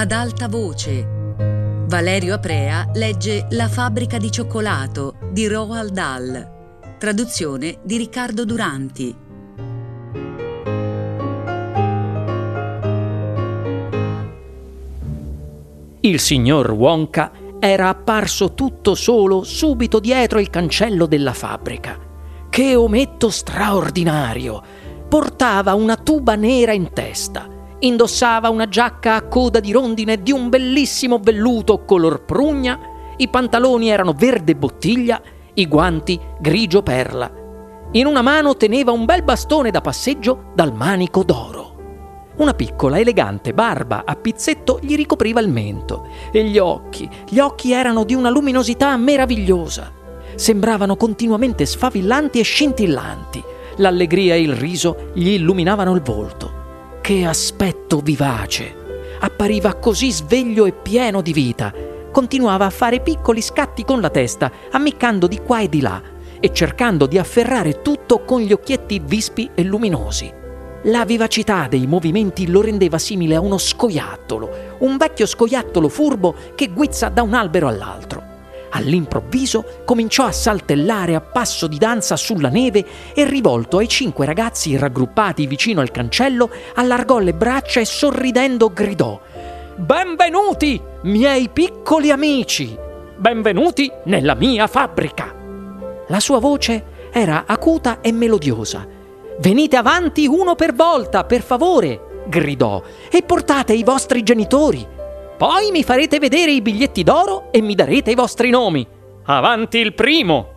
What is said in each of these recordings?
ad alta voce. Valerio Aprea legge La fabbrica di cioccolato di Roald Dahl, traduzione di Riccardo Duranti. Il signor Wonka era apparso tutto solo subito dietro il cancello della fabbrica. Che ometto straordinario! Portava una tuba nera in testa, indossava una giacca a coda di rondine di un bellissimo velluto color prugna, i pantaloni erano verde bottiglia, i guanti grigio perla. In una mano teneva un bel bastone da passeggio dal manico d'oro. Una piccola, elegante barba a pizzetto gli ricopriva il mento e gli occhi, gli occhi erano di una luminosità meravigliosa. Sembravano continuamente sfavillanti e scintillanti. L'allegria e il riso gli illuminavano il volto. Che aspetto vivace! Appariva così sveglio e pieno di vita. Continuava a fare piccoli scatti con la testa, ammiccando di qua e di là e cercando di afferrare tutto con gli occhietti vispi e luminosi. La vivacità dei movimenti lo rendeva simile a uno scoiattolo, un vecchio scoiattolo furbo che guizza da un albero all'altro. All'improvviso cominciò a saltellare a passo di danza sulla neve e rivolto ai cinque ragazzi raggruppati vicino al cancello, allargò le braccia e sorridendo gridò Benvenuti, miei piccoli amici! Benvenuti nella mia fabbrica! La sua voce era acuta e melodiosa Venite avanti uno per volta, per favore, gridò, e portate i vostri genitori. Poi mi farete vedere i biglietti d'oro e mi darete i vostri nomi. Avanti il primo!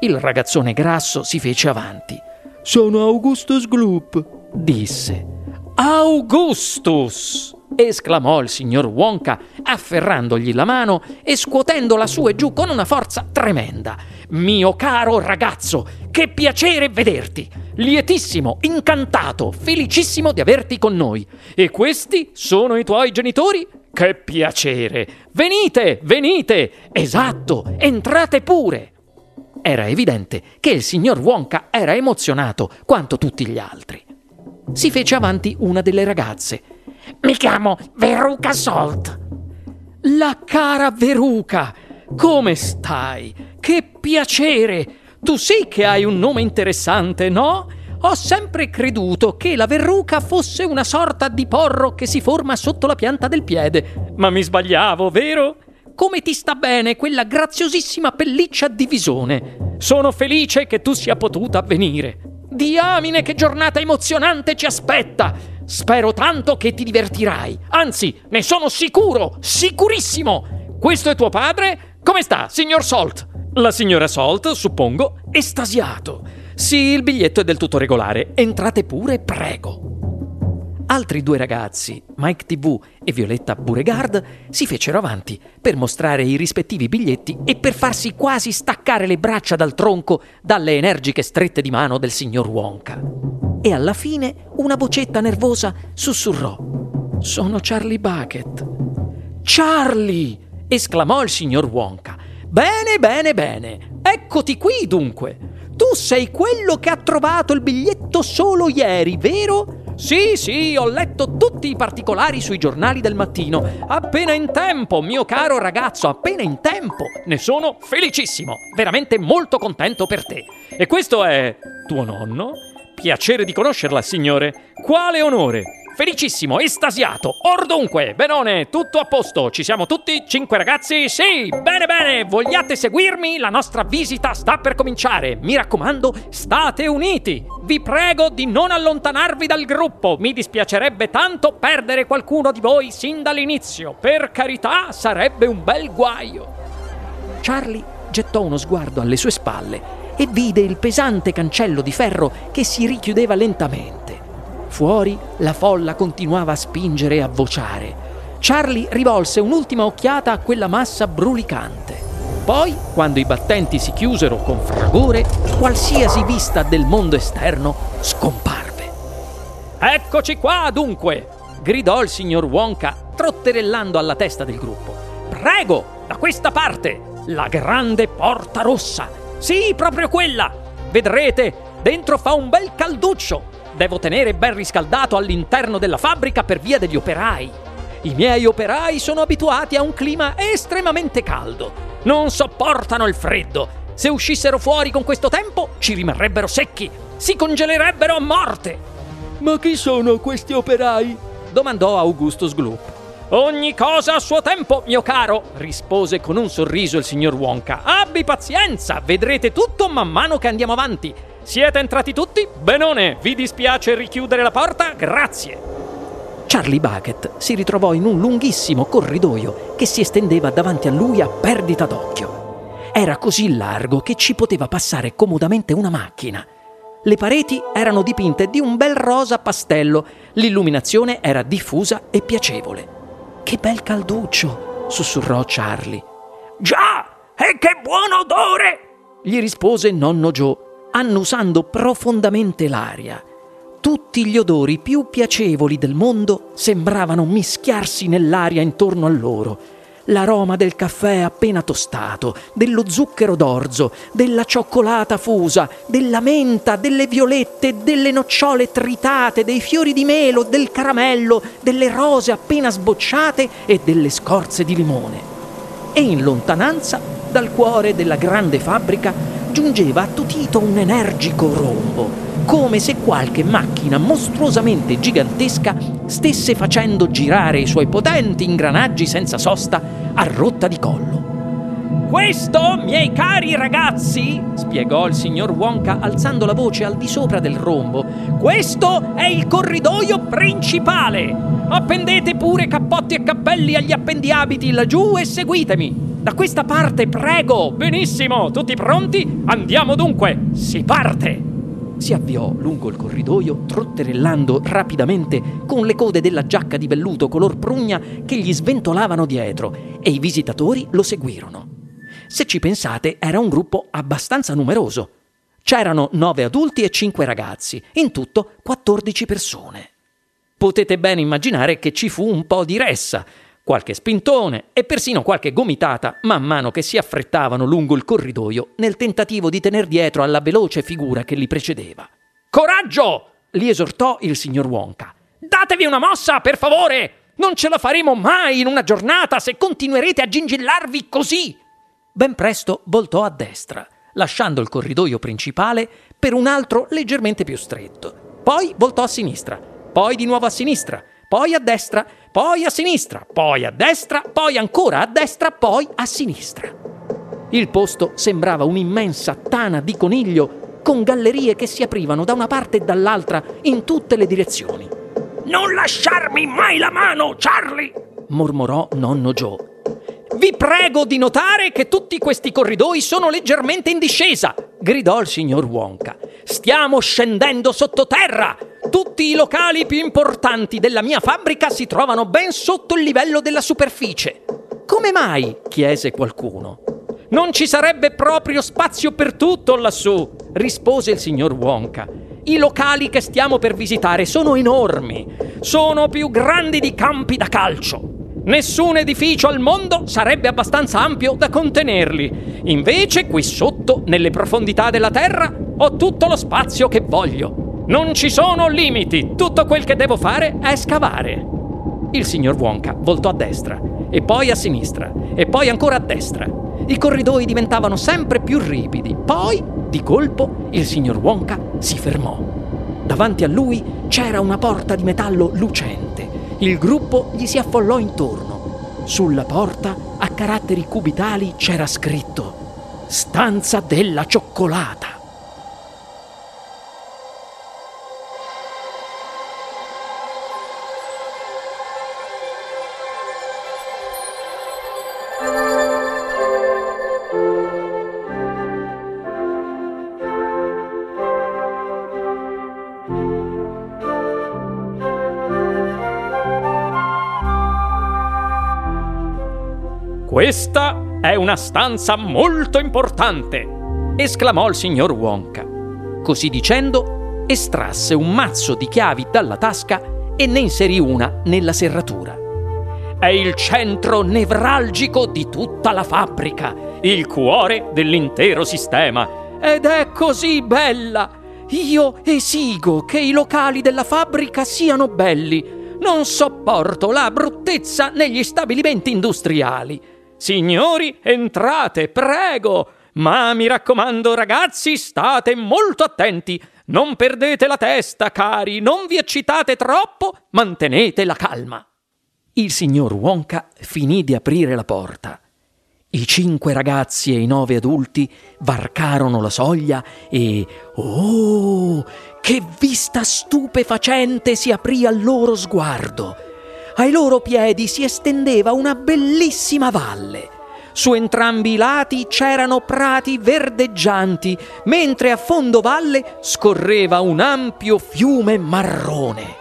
Il ragazzone grasso si fece avanti. Sono Augustus Gloop, disse. Augustus! esclamò il signor Wonka, afferrandogli la mano e scuotendola su e giù con una forza tremenda. Mio caro ragazzo, che piacere vederti! Lietissimo, incantato, felicissimo di averti con noi. E questi sono i tuoi genitori? Che piacere! Venite, venite! Esatto, entrate pure! Era evidente che il signor Wonka era emozionato quanto tutti gli altri. Si fece avanti una delle ragazze. Mi chiamo Veruca Salt. La cara Veruca! Come stai? Che piacere! Tu sì che hai un nome interessante, no? Ho sempre creduto che la verruca fosse una sorta di porro che si forma sotto la pianta del piede. Ma mi sbagliavo, vero? Come ti sta bene quella graziosissima pelliccia di visone? Sono felice che tu sia potuta venire. Diamine, che giornata emozionante ci aspetta! Spero tanto che ti divertirai. Anzi, ne sono sicuro, sicurissimo. Questo è tuo padre? Come sta, signor Salt? La signora Salt, suppongo, estasiato. Sì, il biglietto è del tutto regolare. Entrate pure, prego. Altri due ragazzi, Mike TV e Violetta Beauregard, si fecero avanti per mostrare i rispettivi biglietti e per farsi quasi staccare le braccia dal tronco dalle energiche strette di mano del signor Wonka. E alla fine una vocetta nervosa sussurrò: Sono Charlie Bucket. Charlie! esclamò il signor Wonka. Bene, bene, bene. Eccoti qui dunque. Tu sei quello che ha trovato il biglietto solo ieri, vero? Sì, sì, ho letto tutti i particolari sui giornali del mattino. Appena in tempo, mio caro ragazzo, appena in tempo. Ne sono felicissimo, veramente molto contento per te. E questo è tuo nonno? Piacere di conoscerla, signore. Quale onore! Felicissimo, estasiato. Or dunque, Benone, tutto a posto. Ci siamo tutti? Cinque ragazzi? Sì, bene, bene. Vogliate seguirmi? La nostra visita sta per cominciare. Mi raccomando, state uniti. Vi prego di non allontanarvi dal gruppo. Mi dispiacerebbe tanto perdere qualcuno di voi sin dall'inizio. Per carità, sarebbe un bel guaio. Charlie gettò uno sguardo alle sue spalle e vide il pesante cancello di ferro che si richiudeva lentamente. Fuori la folla continuava a spingere e a vociare. Charlie rivolse un'ultima occhiata a quella massa brulicante. Poi, quando i battenti si chiusero con fragore, qualsiasi vista del mondo esterno scomparve. Eccoci qua, dunque! gridò il signor Wonka, trotterellando alla testa del gruppo. Prego, da questa parte, la grande porta rossa. Sì, proprio quella. Vedrete, dentro fa un bel calduccio. Devo tenere ben riscaldato all'interno della fabbrica per via degli operai. I miei operai sono abituati a un clima estremamente caldo. Non sopportano il freddo. Se uscissero fuori con questo tempo, ci rimarrebbero secchi. Si congelerebbero a morte. Ma chi sono questi operai? domandò Augustus Gloop. Ogni cosa a suo tempo, mio caro, rispose con un sorriso il signor Wonka. Abbi pazienza, vedrete tutto man mano che andiamo avanti. Siete entrati tutti? Benone, vi dispiace richiudere la porta? Grazie. Charlie Bucket si ritrovò in un lunghissimo corridoio che si estendeva davanti a lui a perdita d'occhio. Era così largo che ci poteva passare comodamente una macchina. Le pareti erano dipinte di un bel rosa pastello, l'illuminazione era diffusa e piacevole. Che bel calduccio! sussurrò Charlie. Già! E che buon odore! gli rispose nonno Joe, annusando profondamente l'aria. Tutti gli odori più piacevoli del mondo sembravano mischiarsi nell'aria intorno a loro l'aroma del caffè appena tostato, dello zucchero d'orzo, della cioccolata fusa, della menta, delle violette, delle nocciole tritate, dei fiori di melo, del caramello, delle rose appena sbocciate e delle scorze di limone. E in lontananza, dal cuore della grande fabbrica, giungeva attutito un energico rombo come se qualche macchina mostruosamente gigantesca stesse facendo girare i suoi potenti ingranaggi senza sosta a rotta di collo. Questo, miei cari ragazzi, spiegò il signor Wonka alzando la voce al di sopra del rombo, questo è il corridoio principale. Appendete pure cappotti e cappelli agli appendiabiti laggiù e seguitemi. Da questa parte, prego. Benissimo, tutti pronti? Andiamo dunque, si parte si avviò lungo il corridoio, trotterellando rapidamente con le code della giacca di velluto color prugna che gli sventolavano dietro, e i visitatori lo seguirono. Se ci pensate, era un gruppo abbastanza numeroso. C'erano nove adulti e cinque ragazzi, in tutto 14 persone. Potete bene immaginare che ci fu un po' di ressa, qualche spintone e persino qualche gomitata man mano che si affrettavano lungo il corridoio nel tentativo di tener dietro alla veloce figura che li precedeva. Coraggio! li esortò il signor Wonka. Datevi una mossa, per favore! Non ce la faremo mai in una giornata se continuerete a gingillarvi così! Ben presto voltò a destra, lasciando il corridoio principale per un altro leggermente più stretto. Poi voltò a sinistra, poi di nuovo a sinistra, poi a destra, poi a sinistra, poi a destra, poi ancora a destra, poi a sinistra. Il posto sembrava un'immensa tana di coniglio con gallerie che si aprivano da una parte e dall'altra in tutte le direzioni. Non lasciarmi mai la mano, Charlie! mormorò nonno Joe. Vi prego di notare che tutti questi corridoi sono leggermente in discesa, gridò il signor Wonka. Stiamo scendendo sottoterra! Tutti i locali più importanti della mia fabbrica si trovano ben sotto il livello della superficie. Come mai? chiese qualcuno. Non ci sarebbe proprio spazio per tutto lassù, rispose il signor Wonka. I locali che stiamo per visitare sono enormi, sono più grandi di campi da calcio. Nessun edificio al mondo sarebbe abbastanza ampio da contenerli. Invece, qui sotto, nelle profondità della terra, ho tutto lo spazio che voglio. Non ci sono limiti, tutto quel che devo fare è scavare. Il signor Wonka voltò a destra, e poi a sinistra, e poi ancora a destra. I corridoi diventavano sempre più ripidi. Poi, di colpo, il signor Wonka si fermò. Davanti a lui c'era una porta di metallo lucente. Il gruppo gli si affollò intorno. Sulla porta, a caratteri cubitali, c'era scritto Stanza della cioccolata. Questa è una stanza molto importante, esclamò il signor Wonka. Così dicendo, estrasse un mazzo di chiavi dalla tasca e ne inserì una nella serratura. È il centro nevralgico di tutta la fabbrica, il cuore dell'intero sistema. Ed è così bella! Io esigo che i locali della fabbrica siano belli Non sopporto la bruttezza negli stabilimenti industriali. Signori, entrate, prego. Ma mi raccomando, ragazzi, state molto attenti. Non perdete la testa, cari, non vi eccitate troppo, mantenete la calma. Il signor Wonka finì di aprire la porta. I cinque ragazzi e i nove adulti varcarono la soglia e... Oh! Che vista stupefacente si aprì al loro sguardo! Ai loro piedi si estendeva una bellissima valle. Su entrambi i lati c'erano prati verdeggianti, mentre a fondo valle scorreva un ampio fiume marrone.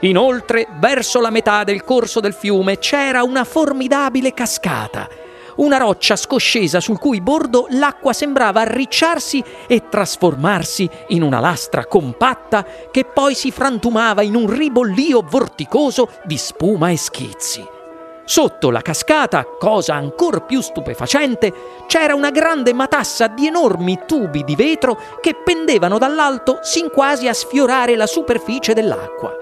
Inoltre, verso la metà del corso del fiume c'era una formidabile cascata una roccia scoscesa sul cui bordo l'acqua sembrava arricciarsi e trasformarsi in una lastra compatta che poi si frantumava in un ribollio vorticoso di spuma e schizzi. Sotto la cascata, cosa ancora più stupefacente, c'era una grande matassa di enormi tubi di vetro che pendevano dall'alto sin quasi a sfiorare la superficie dell'acqua.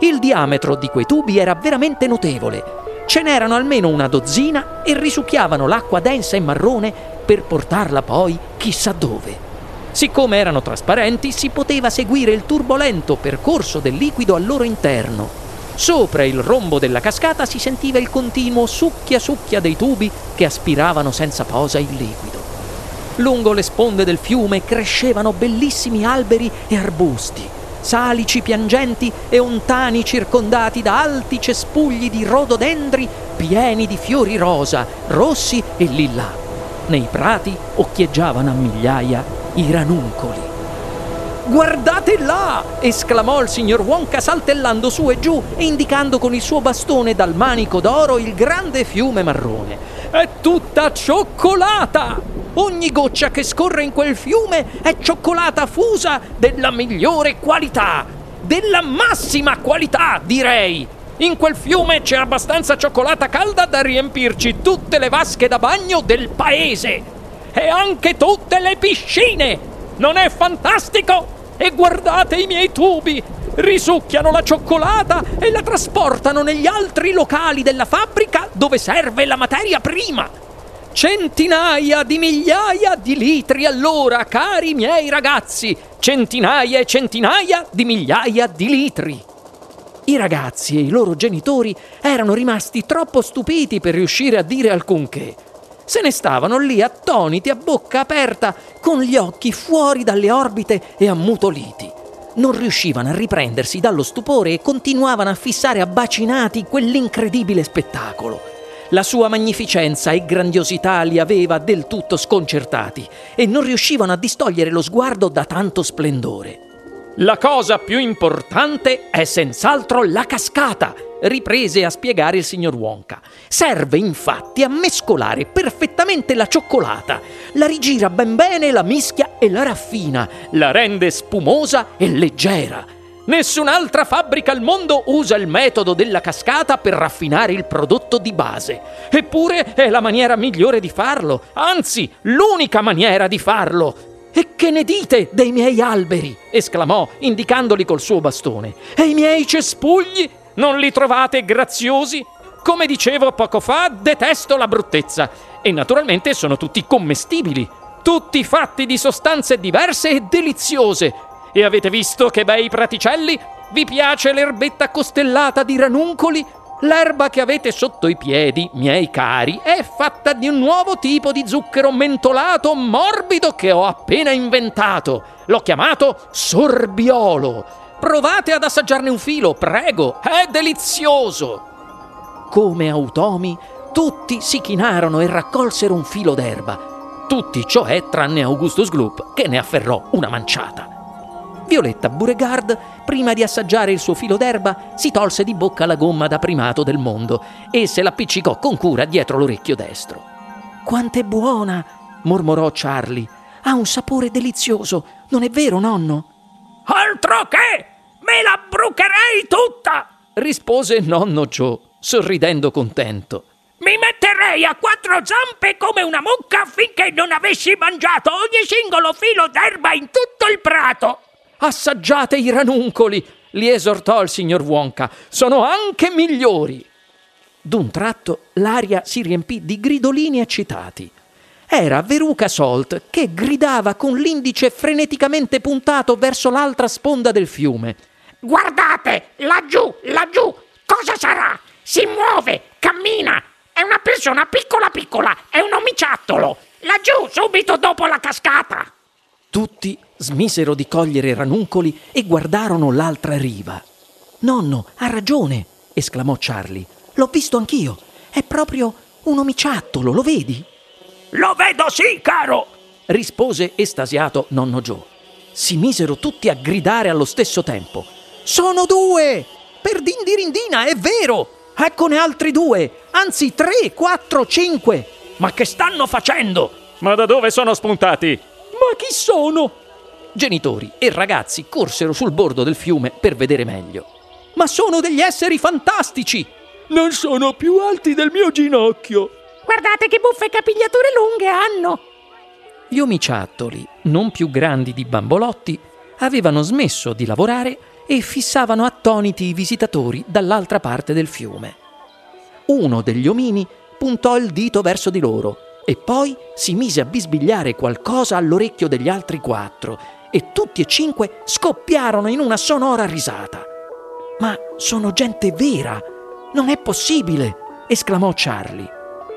Il diametro di quei tubi era veramente notevole Ce n'erano almeno una dozzina e risucchiavano l'acqua densa e marrone per portarla poi chissà dove. Siccome erano trasparenti, si poteva seguire il turbolento percorso del liquido al loro interno. Sopra il rombo della cascata si sentiva il continuo succhia succhia dei tubi che aspiravano senza posa il liquido. Lungo le sponde del fiume crescevano bellissimi alberi e arbusti salici piangenti e ontani circondati da alti cespugli di rododendri pieni di fiori rosa, rossi e lilla. Nei prati occhieggiavano a migliaia i ranuncoli. Guardate là! esclamò il signor Wonka saltellando su e giù e indicando con il suo bastone dal manico d'oro il grande fiume marrone. È tutta cioccolata! Ogni goccia che scorre in quel fiume è cioccolata fusa della migliore qualità, della massima qualità, direi. In quel fiume c'è abbastanza cioccolata calda da riempirci tutte le vasche da bagno del paese e anche tutte le piscine. Non è fantastico? E guardate i miei tubi! Risucchiano la cioccolata e la trasportano negli altri locali della fabbrica dove serve la materia prima. Centinaia di migliaia di litri all'ora, cari miei ragazzi! Centinaia e centinaia di migliaia di litri! I ragazzi e i loro genitori erano rimasti troppo stupiti per riuscire a dire alcunché. Se ne stavano lì attoniti a bocca aperta, con gli occhi fuori dalle orbite e ammutoliti. Non riuscivano a riprendersi dallo stupore e continuavano a fissare abbacinati quell'incredibile spettacolo. La sua magnificenza e grandiosità li aveva del tutto sconcertati e non riuscivano a distogliere lo sguardo da tanto splendore. La cosa più importante è senz'altro la cascata, riprese a spiegare il signor Wonka. Serve infatti a mescolare perfettamente la cioccolata, la rigira ben bene, la mischia e la raffina, la rende spumosa e leggera Nessun'altra fabbrica al mondo usa il metodo della cascata per raffinare il prodotto di base. Eppure è la maniera migliore di farlo, anzi l'unica maniera di farlo. E che ne dite dei miei alberi? esclamò, indicandoli col suo bastone. E i miei cespugli? Non li trovate graziosi? Come dicevo poco fa, detesto la bruttezza. E naturalmente sono tutti commestibili, tutti fatti di sostanze diverse e deliziose e avete visto che bei praticelli? Vi piace l'erbetta costellata di ranuncoli? L'erba che avete sotto i piedi, miei cari, è fatta di un nuovo tipo di zucchero mentolato morbido che ho appena inventato. L'ho chiamato sorbiolo. Provate ad assaggiarne un filo, prego, è delizioso. Come automi, tutti si chinarono e raccolsero un filo d'erba. Tutti, cioè, tranne Augustus Gloop, che ne afferrò una manciata. Violetta Beauregard, prima di assaggiare il suo filo d'erba, si tolse di bocca la gomma da primato del mondo e se l'appiccicò con cura dietro l'orecchio destro. Quant'è buona! mormorò Charlie. Ha un sapore delizioso, non è vero, nonno? Altro che! Me la brucherei tutta! rispose nonno Joe, sorridendo contento. Mi metterei a quattro zampe come una mucca finché non avessi mangiato ogni singolo filo d'erba in tutto il prato. Assaggiate i ranuncoli! li esortò il signor Wonka, sono anche migliori. D'un tratto l'aria si riempì di gridolini eccitati. Era Veruca Salt che gridava con l'indice freneticamente puntato verso l'altra sponda del fiume. Guardate, laggiù, laggiù, cosa sarà? Si muove, cammina, è una persona piccola piccola, è un omiciattolo. Laggiù, subito dopo la cascata. Tutti smisero di cogliere ranuncoli e guardarono l'altra riva. Nonno, ha ragione, esclamò Charlie. L'ho visto anch'io. È proprio un omiciattolo, lo vedi? Lo vedo sì, caro. rispose estasiato nonno Joe. Si misero tutti a gridare allo stesso tempo. Sono due! Per dindirindina, è vero! Eccone altri due! Anzi, tre, quattro, cinque! Ma che stanno facendo? Ma da dove sono spuntati? Ma chi sono? Genitori e ragazzi corsero sul bordo del fiume per vedere meglio. Ma sono degli esseri fantastici! Non sono più alti del mio ginocchio! Guardate che buffe capigliature lunghe hanno! Gli omiciattoli, non più grandi di bambolotti, avevano smesso di lavorare e fissavano attoniti i visitatori dall'altra parte del fiume. Uno degli omini puntò il dito verso di loro e poi si mise a bisbigliare qualcosa all'orecchio degli altri quattro e tutti e cinque scoppiarono in una sonora risata. Ma sono gente vera! Non è possibile! esclamò Charlie.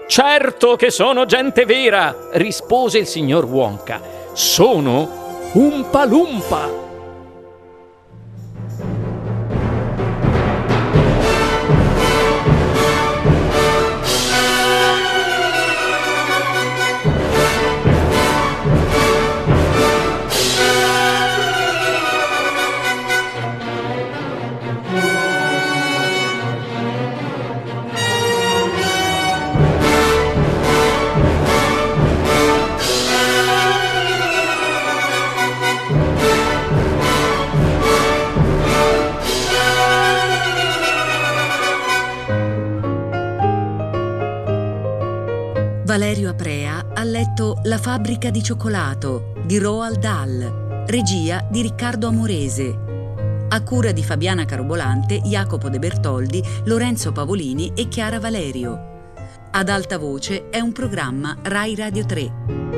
Certo che sono gente vera! rispose il signor Wonka. Sono un palumpa! Letto La fabbrica di cioccolato di Roald Dahl, regia di Riccardo Amorese. A cura di Fabiana Carobolante, Jacopo De Bertoldi, Lorenzo Pavolini e Chiara Valerio. Ad alta voce è un programma Rai Radio 3.